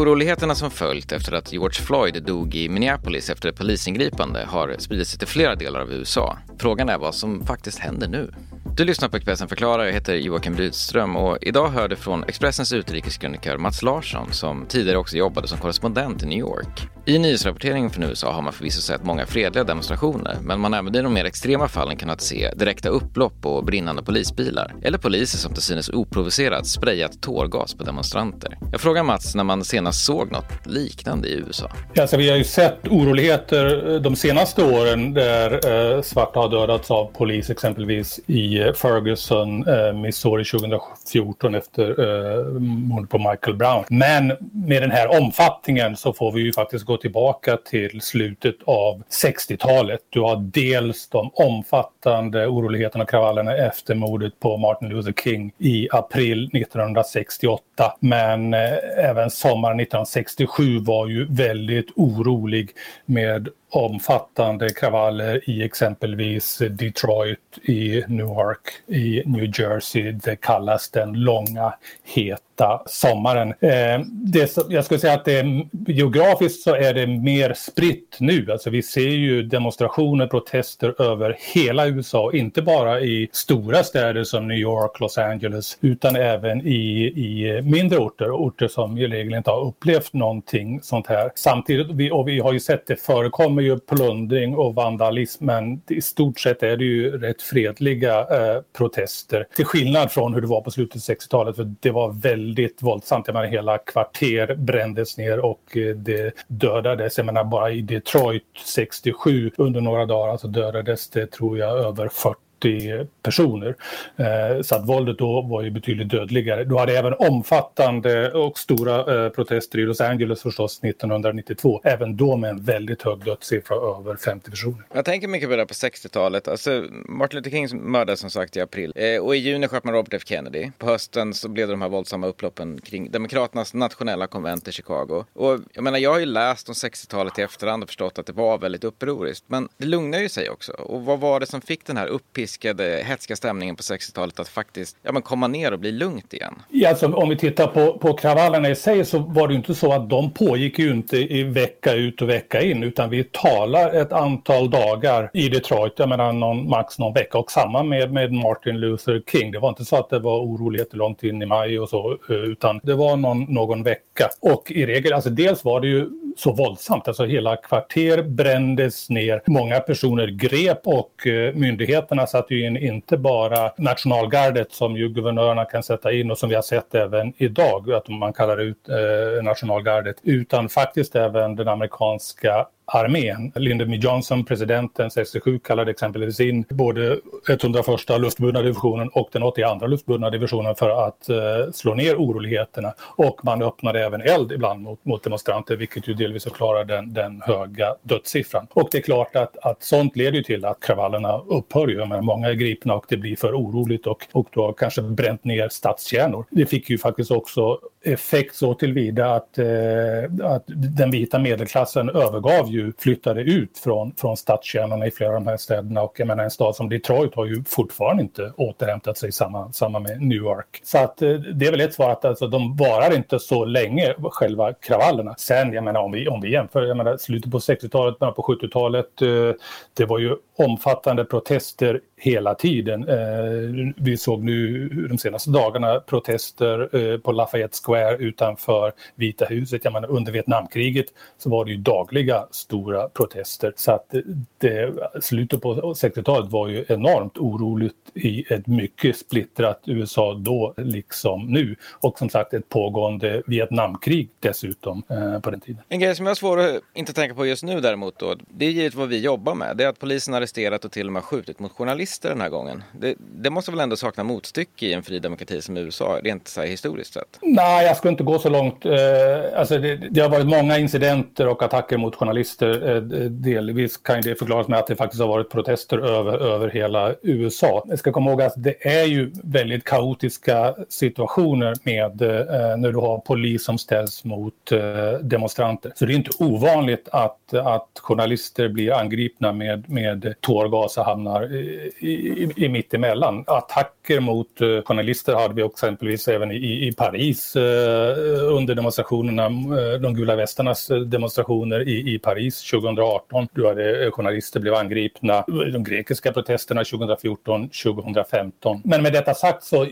Oroligheterna som följt efter att George Floyd dog i Minneapolis efter ett polisingripande har spridit sig till flera delar av USA. Frågan är vad som faktiskt händer nu. Du lyssnar på Expressen förklarar. Jag heter Joakim Rydström och idag hör du från Expressens utrikeskrönikör Mats Larsson som tidigare också jobbade som korrespondent i New York. I nyhetsrapporteringen från USA har man förvisso sett många fredliga demonstrationer men man har även i de mer extrema fallen kunnat se direkta upplopp och brinnande polisbilar eller poliser som till synes oprovocerat sprayat tårgas på demonstranter. Jag frågar Mats när man senast såg något liknande i USA. Alltså, vi har ju sett oroligheter eh, de senaste åren där eh, svarta har dödats av polis exempelvis i eh, Ferguson, eh, Missouri 2014 efter eh, mordet på Michael Brown. Men med den här omfattningen så får vi ju faktiskt gå tillbaka till slutet av 60-talet. Du har dels de omfattande oroligheterna och kravallerna efter mordet på Martin Luther King i april 1968. Men eh, även sommaren 1967 var ju väldigt orolig med omfattande kravaller i exempelvis Detroit, i Newark, i New Jersey. Det kallas den långa heta sommaren. Eh, det, jag skulle säga att det, geografiskt så är det mer spritt nu. Alltså vi ser ju demonstrationer, protester över hela USA, inte bara i stora städer som New York, Los Angeles, utan även i, i mindre orter, orter som i regel inte har upplevt någonting sånt här. Samtidigt, vi, och vi har ju sett det förekomma förekommer ju plundring och vandalism men i stort sett är det ju rätt fredliga eh, protester. Till skillnad från hur det var på slutet av 60-talet för det var väldigt våldsamt. Jag menar hela kvarter brändes ner och eh, det dödades. Jag menar bara i Detroit 67 under några dagar så dödades det tror jag över 40 70 personer. Eh, så att våldet då var ju betydligt dödligare. Du hade även omfattande och stora eh, protester i Los Angeles förstås 1992. Även då med en väldigt hög dödssiffra, över 50 personer. Jag tänker mycket på det på 60-talet. Alltså, Martin Luther King mördades som sagt i april. Eh, och i juni sköt man Robert F Kennedy. På hösten så blev det de här våldsamma upploppen kring Demokraternas nationella konvent i Chicago. Och jag menar, jag har ju läst om 60-talet i efterhand och förstått att det var väldigt upproriskt. Men det lugnar ju sig också. Och vad var det som fick den här uppiskningen piskade, hetska stämningen på 60-talet att faktiskt ja, men komma ner och bli lugnt igen? Ja, alltså, om vi tittar på, på kravallerna i sig så var det inte så att de pågick ju inte i vecka ut och vecka in utan vi talar ett antal dagar i Detroit, jag menar någon, max någon vecka och samma med, med Martin Luther King. Det var inte så att det var oroligheter långt in i maj och så eh, utan det var någon, någon vecka. Och i regel, alltså dels var det ju så våldsamt. Alltså hela kvarter brändes ner. Många personer grep och eh, myndigheterna satte ju in inte bara nationalgardet som ju guvernörerna kan sätta in och som vi har sett även idag, att man kallar ut eh, nationalgardet, utan faktiskt även den amerikanska armén. Lyndon B Johnson, presidenten 67, kallade exempelvis in både 101 luftburna divisionen och den 82 luftburna divisionen för att eh, slå ner oroligheterna. Och man öppnade även eld ibland mot, mot demonstranter, vilket ju delvis förklarar den, den höga dödssiffran. Och det är klart att, att sånt leder ju till att kravallerna upphör ju. Men många är gripna och det blir för oroligt och, och då har kanske bränt ner stadskärnor. Det fick ju faktiskt också effekt så tillvida att, eh, att den vita medelklassen övergav ju, flyttade ut från, från stadskärnorna i flera av de här städerna och jag menar en stad som Detroit har ju fortfarande inte återhämtat sig samma, samma med New York. Så att eh, det är väl ett svar att alltså, de varar inte så länge själva kravallerna. Sen, jag menar om vi, om vi jämför, jag menar slutet på 60-talet, början på 70-talet, eh, det var ju omfattande protester hela tiden. Eh, vi såg nu de senaste dagarna protester eh, på Lafayette Square utanför Vita huset. Jag menar, under Vietnamkriget så var det ju dagliga stora protester. Så att det, slutet på 60-talet var ju enormt oroligt i ett mycket splittrat USA då liksom nu. Och som sagt ett pågående Vietnamkrig dessutom eh, på den tiden. En grej som jag har svårt att inte tänka på just nu däremot då, det är givet vad vi jobbar med. Det är att polisen arresterat och till och med skjutit mot journalister den här gången. Det, det måste väl ändå sakna motstycke i en fri demokrati som USA, rent så här historiskt sett? Nej, jag skulle inte gå så långt. Eh, alltså det, det, har varit många incidenter och attacker mot journalister. Eh, delvis kan det förklaras med att det faktiskt har varit protester över, över hela USA. Jag ska komma ihåg att det är ju väldigt kaotiska situationer med eh, när du har polis som ställs mot eh, demonstranter. Så det är inte ovanligt att, att journalister blir angripna med, med tårgas och hamnar i, i, i mittemellan. Attack Attacker mot uh, journalister hade vi exempelvis även i, i Paris uh, under demonstrationerna, uh, de gula västarnas demonstrationer i, i Paris 2018. Du hade journalister blev angripna, de grekiska protesterna 2014, 2015. Men med detta sagt så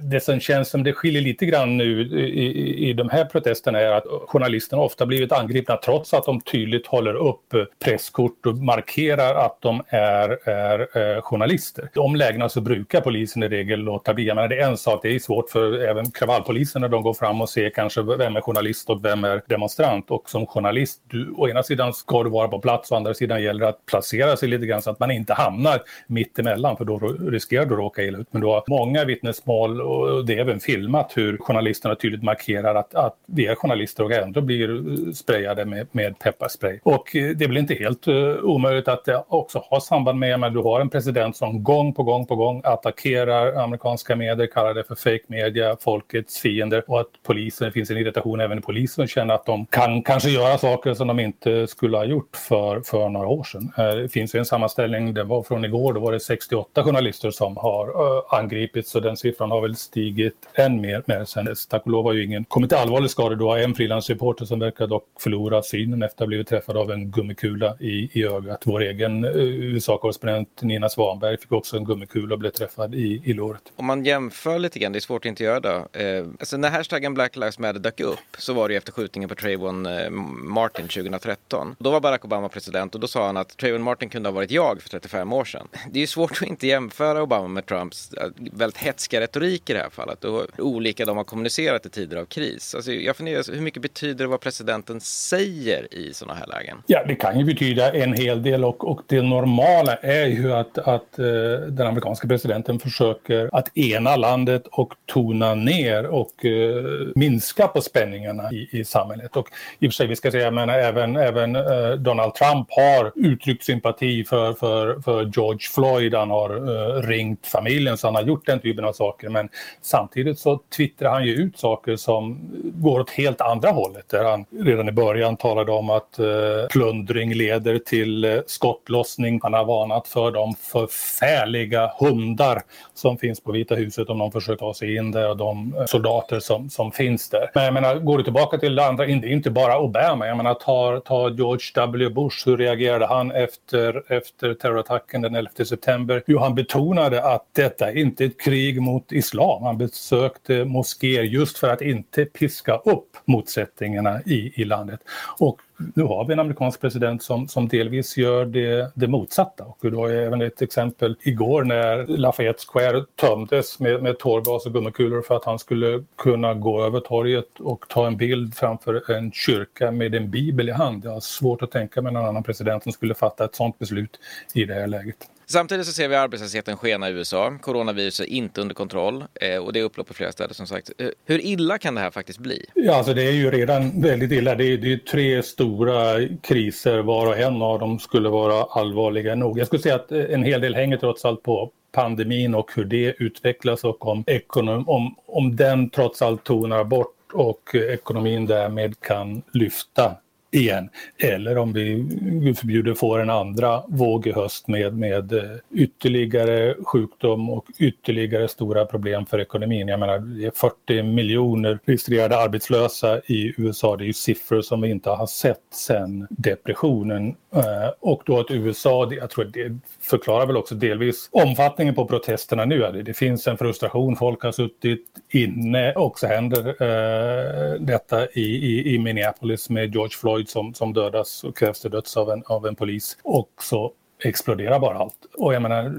det som känns som det skiljer lite grann nu i, i de här protesterna är att journalisterna ofta blivit angripna trots att de tydligt håller upp presskort och markerar att de är, är eh, journalister. De lägena så brukar polisen i regel låta bli. Men det är en sak, det är svårt för även kravallpolisen när de går fram och ser kanske vem är journalist och vem är demonstrant. Och som journalist, du, å ena sidan ska du vara på plats, å andra sidan gäller det att placera sig lite grann så att man inte hamnar mitt emellan för då riskerar du att råka illa ut. Men du har många vittnesmål och det är även filmat hur journalisterna tydligt markerar att, att vi är journalister och ändå blir sprayade med, med pepparspray. Och eh, det är väl inte helt uh, omöjligt att det också har samband med men du har en president som gång på gång på gång attackerar amerikanska medier, kallar det för fake media, folkets fiender och att polisen, det finns en irritation även i polisen och känner att de kan kanske göra saker som de inte skulle ha gjort för, för några år sedan. Eh, det finns en sammanställning, den var från igår, då var det 68 journalister som har eh, angripits och den siffran har väl stigit än mer. med sen dess. Tack och lov har ju ingen kommit till allvarlig skada. Du har en frilansreporter som verkar dock förlora synen efter att ha blivit träffad av en gummikula i, i ögat. Vår egen eh, USA-korrespondent Nina Svanberg fick också en gummikula och blev träffad i, i låret. Om man jämför lite grann, det är svårt att inte göra det. Eh, alltså när hashtaggen Black Lives Matter dök upp så var det efter skjutningen på Trayvon eh, Martin 2013. Då var Barack Obama president och då sa han att Trayvon Martin kunde ha varit jag för 35 år sedan. Det är svårt att inte jämföra Obama med Trumps eh, väldigt hetska retorik i det här fallet och hur olika de har kommunicerat i tider av kris. Alltså jag funderar, hur mycket betyder det vad presidenten säger i sådana här lägen? Ja, det kan ju betyda en hel del och, och det normala är ju att, att uh, den amerikanska presidenten försöker försöker att ena landet och tona ner och eh, minska på spänningarna i, i samhället. Och i och för sig, vi ska säga, men även, även eh, Donald Trump har uttryckt sympati för, för, för George Floyd. Han har eh, ringt familjen, så han har gjort den typen av saker. Men samtidigt så twittrar han ju ut saker som går åt helt andra hållet. Där han redan i början talade om att eh, plundring leder till eh, skottlossning. Han har varnat för de förfärliga hundar som finns på Vita huset om de försöker ta sig in där och de eh, soldater som, som finns där. Men jag menar, går du tillbaka till det andra, det är inte bara Obama. Jag menar, ta, ta George W Bush, hur reagerade han efter, efter terrorattacken den 11 september? Jo, han betonade att detta är inte ett krig mot islam. Han besökte moskéer just för att inte piska upp motsättningarna i, i landet. Och nu har vi en amerikansk president som, som delvis gör det, det motsatta. Och du har även ett exempel igår när Lafayette Square tömdes med, med tårgas och gummikulor för att han skulle kunna gå över torget och ta en bild framför en kyrka med en bibel i hand. Jag har svårt att tänka mig någon annan president som skulle fatta ett sådant beslut i det här läget. Samtidigt så ser vi arbetslösheten skena i USA. Coronaviruset är inte under kontroll eh, och det är upplopp i flera städer som sagt. Eh, hur illa kan det här faktiskt bli? Ja, alltså det är ju redan väldigt illa. Det är, det är tre stora kriser var och en av dem skulle vara allvarliga nog. Jag skulle säga att eh, en hel del hänger trots allt på pandemin och hur det utvecklas och om, ekonom, om, om den trots allt tonar bort och ekonomin därmed kan lyfta igen. Eller om vi, gud förbjuder, får en andra våg i höst med, med eh, ytterligare sjukdom och ytterligare stora problem för ekonomin. Jag menar, det är 40 miljoner registrerade arbetslösa i USA. Det är ju siffror som vi inte har sett sedan depressionen. Eh, och då att USA, jag tror det förklarar väl också delvis omfattningen på protesterna nu. Det finns en frustration, folk har suttit inne och så händer eh, detta i, i, i Minneapolis med George Floyd som, som dödas och krävs till döds av en, av en polis. Och så exploderar bara allt. Och jag menar,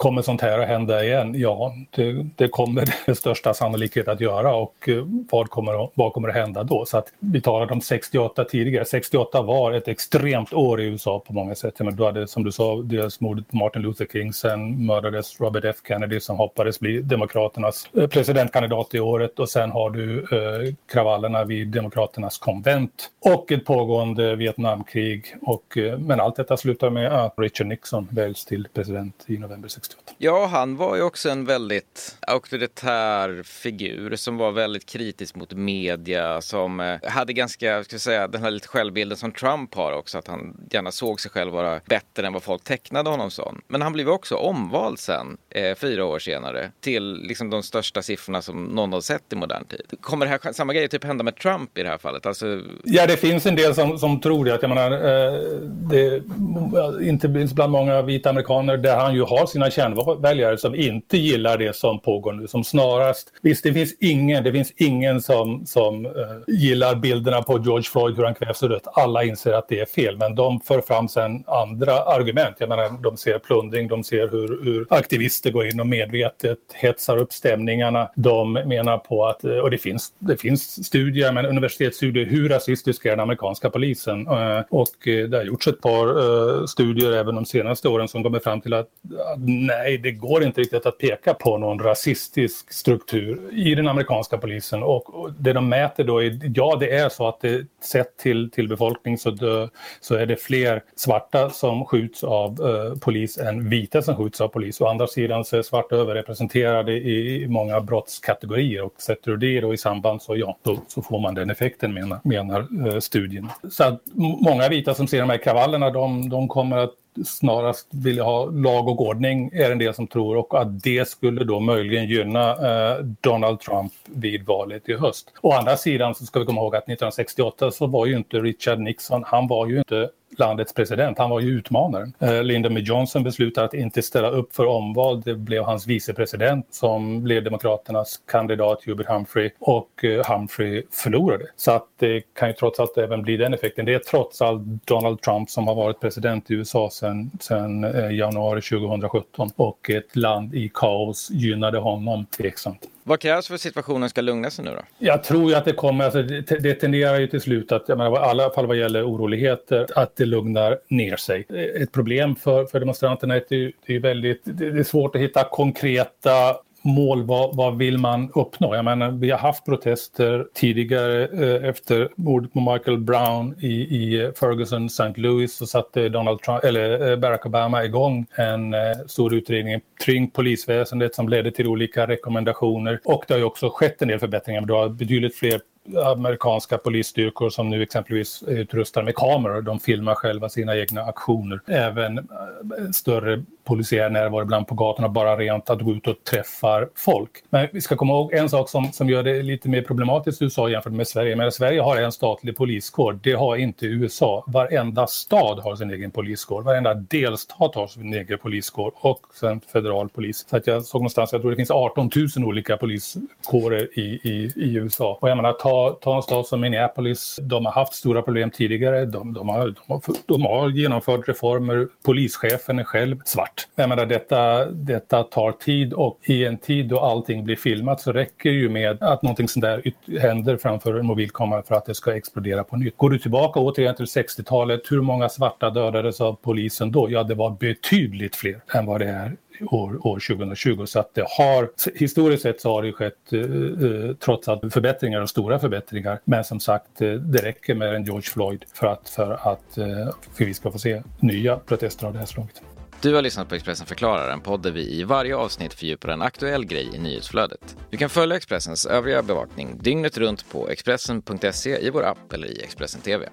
kommer sånt här att hända igen? Ja, det, det kommer det största sannolikhet att göra och eh, vad kommer, vad kommer att hända då? Så att vi talade om 68 tidigare. 68 var ett extremt år i USA på många sätt. Men du hade, som du sa, dels mordet på Martin Luther King, sen mördades Robert F Kennedy som hoppades bli Demokraternas eh, presidentkandidat i året och sen har du eh, kravallerna vid Demokraternas konvent och ett pågående Vietnamkrig. Och, eh, men allt detta slutar med att Richard Nixon väljs till president i november 68. 1968. Ja, han var ju också en väldigt auktoritär figur som var väldigt kritisk mot media, som eh, hade ganska, ska jag säga, den här lite självbilden som Trump har också, att han gärna såg sig själv vara bättre än vad folk tecknade honom som. Men han blev också omvald sen, eh, fyra år senare, till liksom de största siffrorna som någon har sett i modern tid. Kommer det här, samma grej typ hända med Trump i det här fallet? Alltså... Ja, det finns en del som, som tror det. Att, jag menar, eh, det, inte finns bland många vita amerikaner där han ju har sina kärnväljare som inte gillar det som pågår nu. Som snarast, visst det finns ingen, det finns ingen som, som uh, gillar bilderna på George Floyd hur han kvävs och dött. Alla inser att det är fel men de för fram sen andra argument. Jag menar de ser plundring, de ser hur, hur aktivister går in och medvetet hetsar upp stämningarna. De menar på att, eh, och det finns, det finns studier, men universitetsstudier, hur rasistisk är den amerikanska polisen? Uh, och det har gjorts ett par uh, studier även de senaste åren som kommer fram till att, att nej, det går inte riktigt att peka på någon rasistisk struktur i den amerikanska polisen. Och, och det de mäter då är, ja det är så att det sett till, till befolkning så, dö, så är det fler svarta som skjuts av eh, polis än vita som skjuts av polis. Å andra sidan så är svarta överrepresenterade i, i många brottskategorier och sätter du det då i samband så ja, då, så får man den effekten menar, menar eh, studien. Så att många vita som ser de här kravallerna de, de kommer att snarast vilja ha lag och ordning är en del som tror och att det skulle då möjligen gynna eh, Donald Trump vid valet i höst. Å andra sidan så ska vi komma ihåg att 1968 så var ju inte Richard Nixon, han var ju inte landets president. Han var ju utmanaren. Eh, Lyndon B Johnson beslutade att inte ställa upp för omval. Det blev hans vicepresident som blev Demokraternas kandidat Hubert Humphrey och eh, Humphrey förlorade. Så att det kan ju trots allt även bli den effekten. Det är trots allt Donald Trump som har varit president i USA sedan eh, januari 2017 och ett land i kaos gynnade honom tveksamt. Vad krävs för att situationen ska lugna sig nu då? Jag tror ju att det kommer, alltså, det, det tenderar ju till slut att, jag menar, i alla fall vad gäller oroligheter, att det lugnar ner sig. Ett problem för, för demonstranterna är att det, det är väldigt, det är svårt att hitta konkreta mål, vad, vad vill man uppnå? Jag menar, vi har haft protester tidigare eh, efter mordet på Michael Brown i, i Ferguson, St. Louis, så satte Donald Trump, eller eh, Barack Obama igång en eh, stor utredning kring polisväsendet som ledde till olika rekommendationer. Och det har ju också skett en del förbättringar. Det har betydligt fler amerikanska polisstyrkor som nu exempelvis utrustar med kameror. De filmar själva sina egna aktioner. Även eh, större polisiär närvaro ibland på gatorna, bara rent att gå ut och träffa folk. Men vi ska komma ihåg en sak som, som gör det lite mer problematiskt i USA jämfört med Sverige. Men Sverige har en statlig poliskår, det har inte USA. Varenda stad har sin egen poliskår, varenda delstat har sin egen poliskår och sen federal polis. Så att jag såg någonstans, jag tror det finns 18 000 olika poliskårer i, i, i USA. Och jag menar, ta, ta en stad som Minneapolis, de har haft stora problem tidigare, de, de, har, de, har, de har genomfört reformer, polischefen är själv svart jag menar, detta, detta tar tid och i en tid då allting blir filmat så räcker ju med att någonting sånt där händer framför en mobilkamera för att det ska explodera på nytt. Går du tillbaka återigen till 60-talet, hur många svarta dödades av polisen då? Ja, det var betydligt fler än vad det är år, år 2020. Så att det har, historiskt sett så har det skett eh, eh, trots allt förbättringar och stora förbättringar. Men som sagt, eh, det räcker med en George Floyd för att, för att eh, för vi ska få se nya protester av det här slaget. Du har lyssnat på Expressen förklarar, en podd där vi i varje avsnitt fördjupar en aktuell grej i nyhetsflödet. Du kan följa Expressens övriga bevakning dygnet runt på Expressen.se i vår app eller i Expressen TV.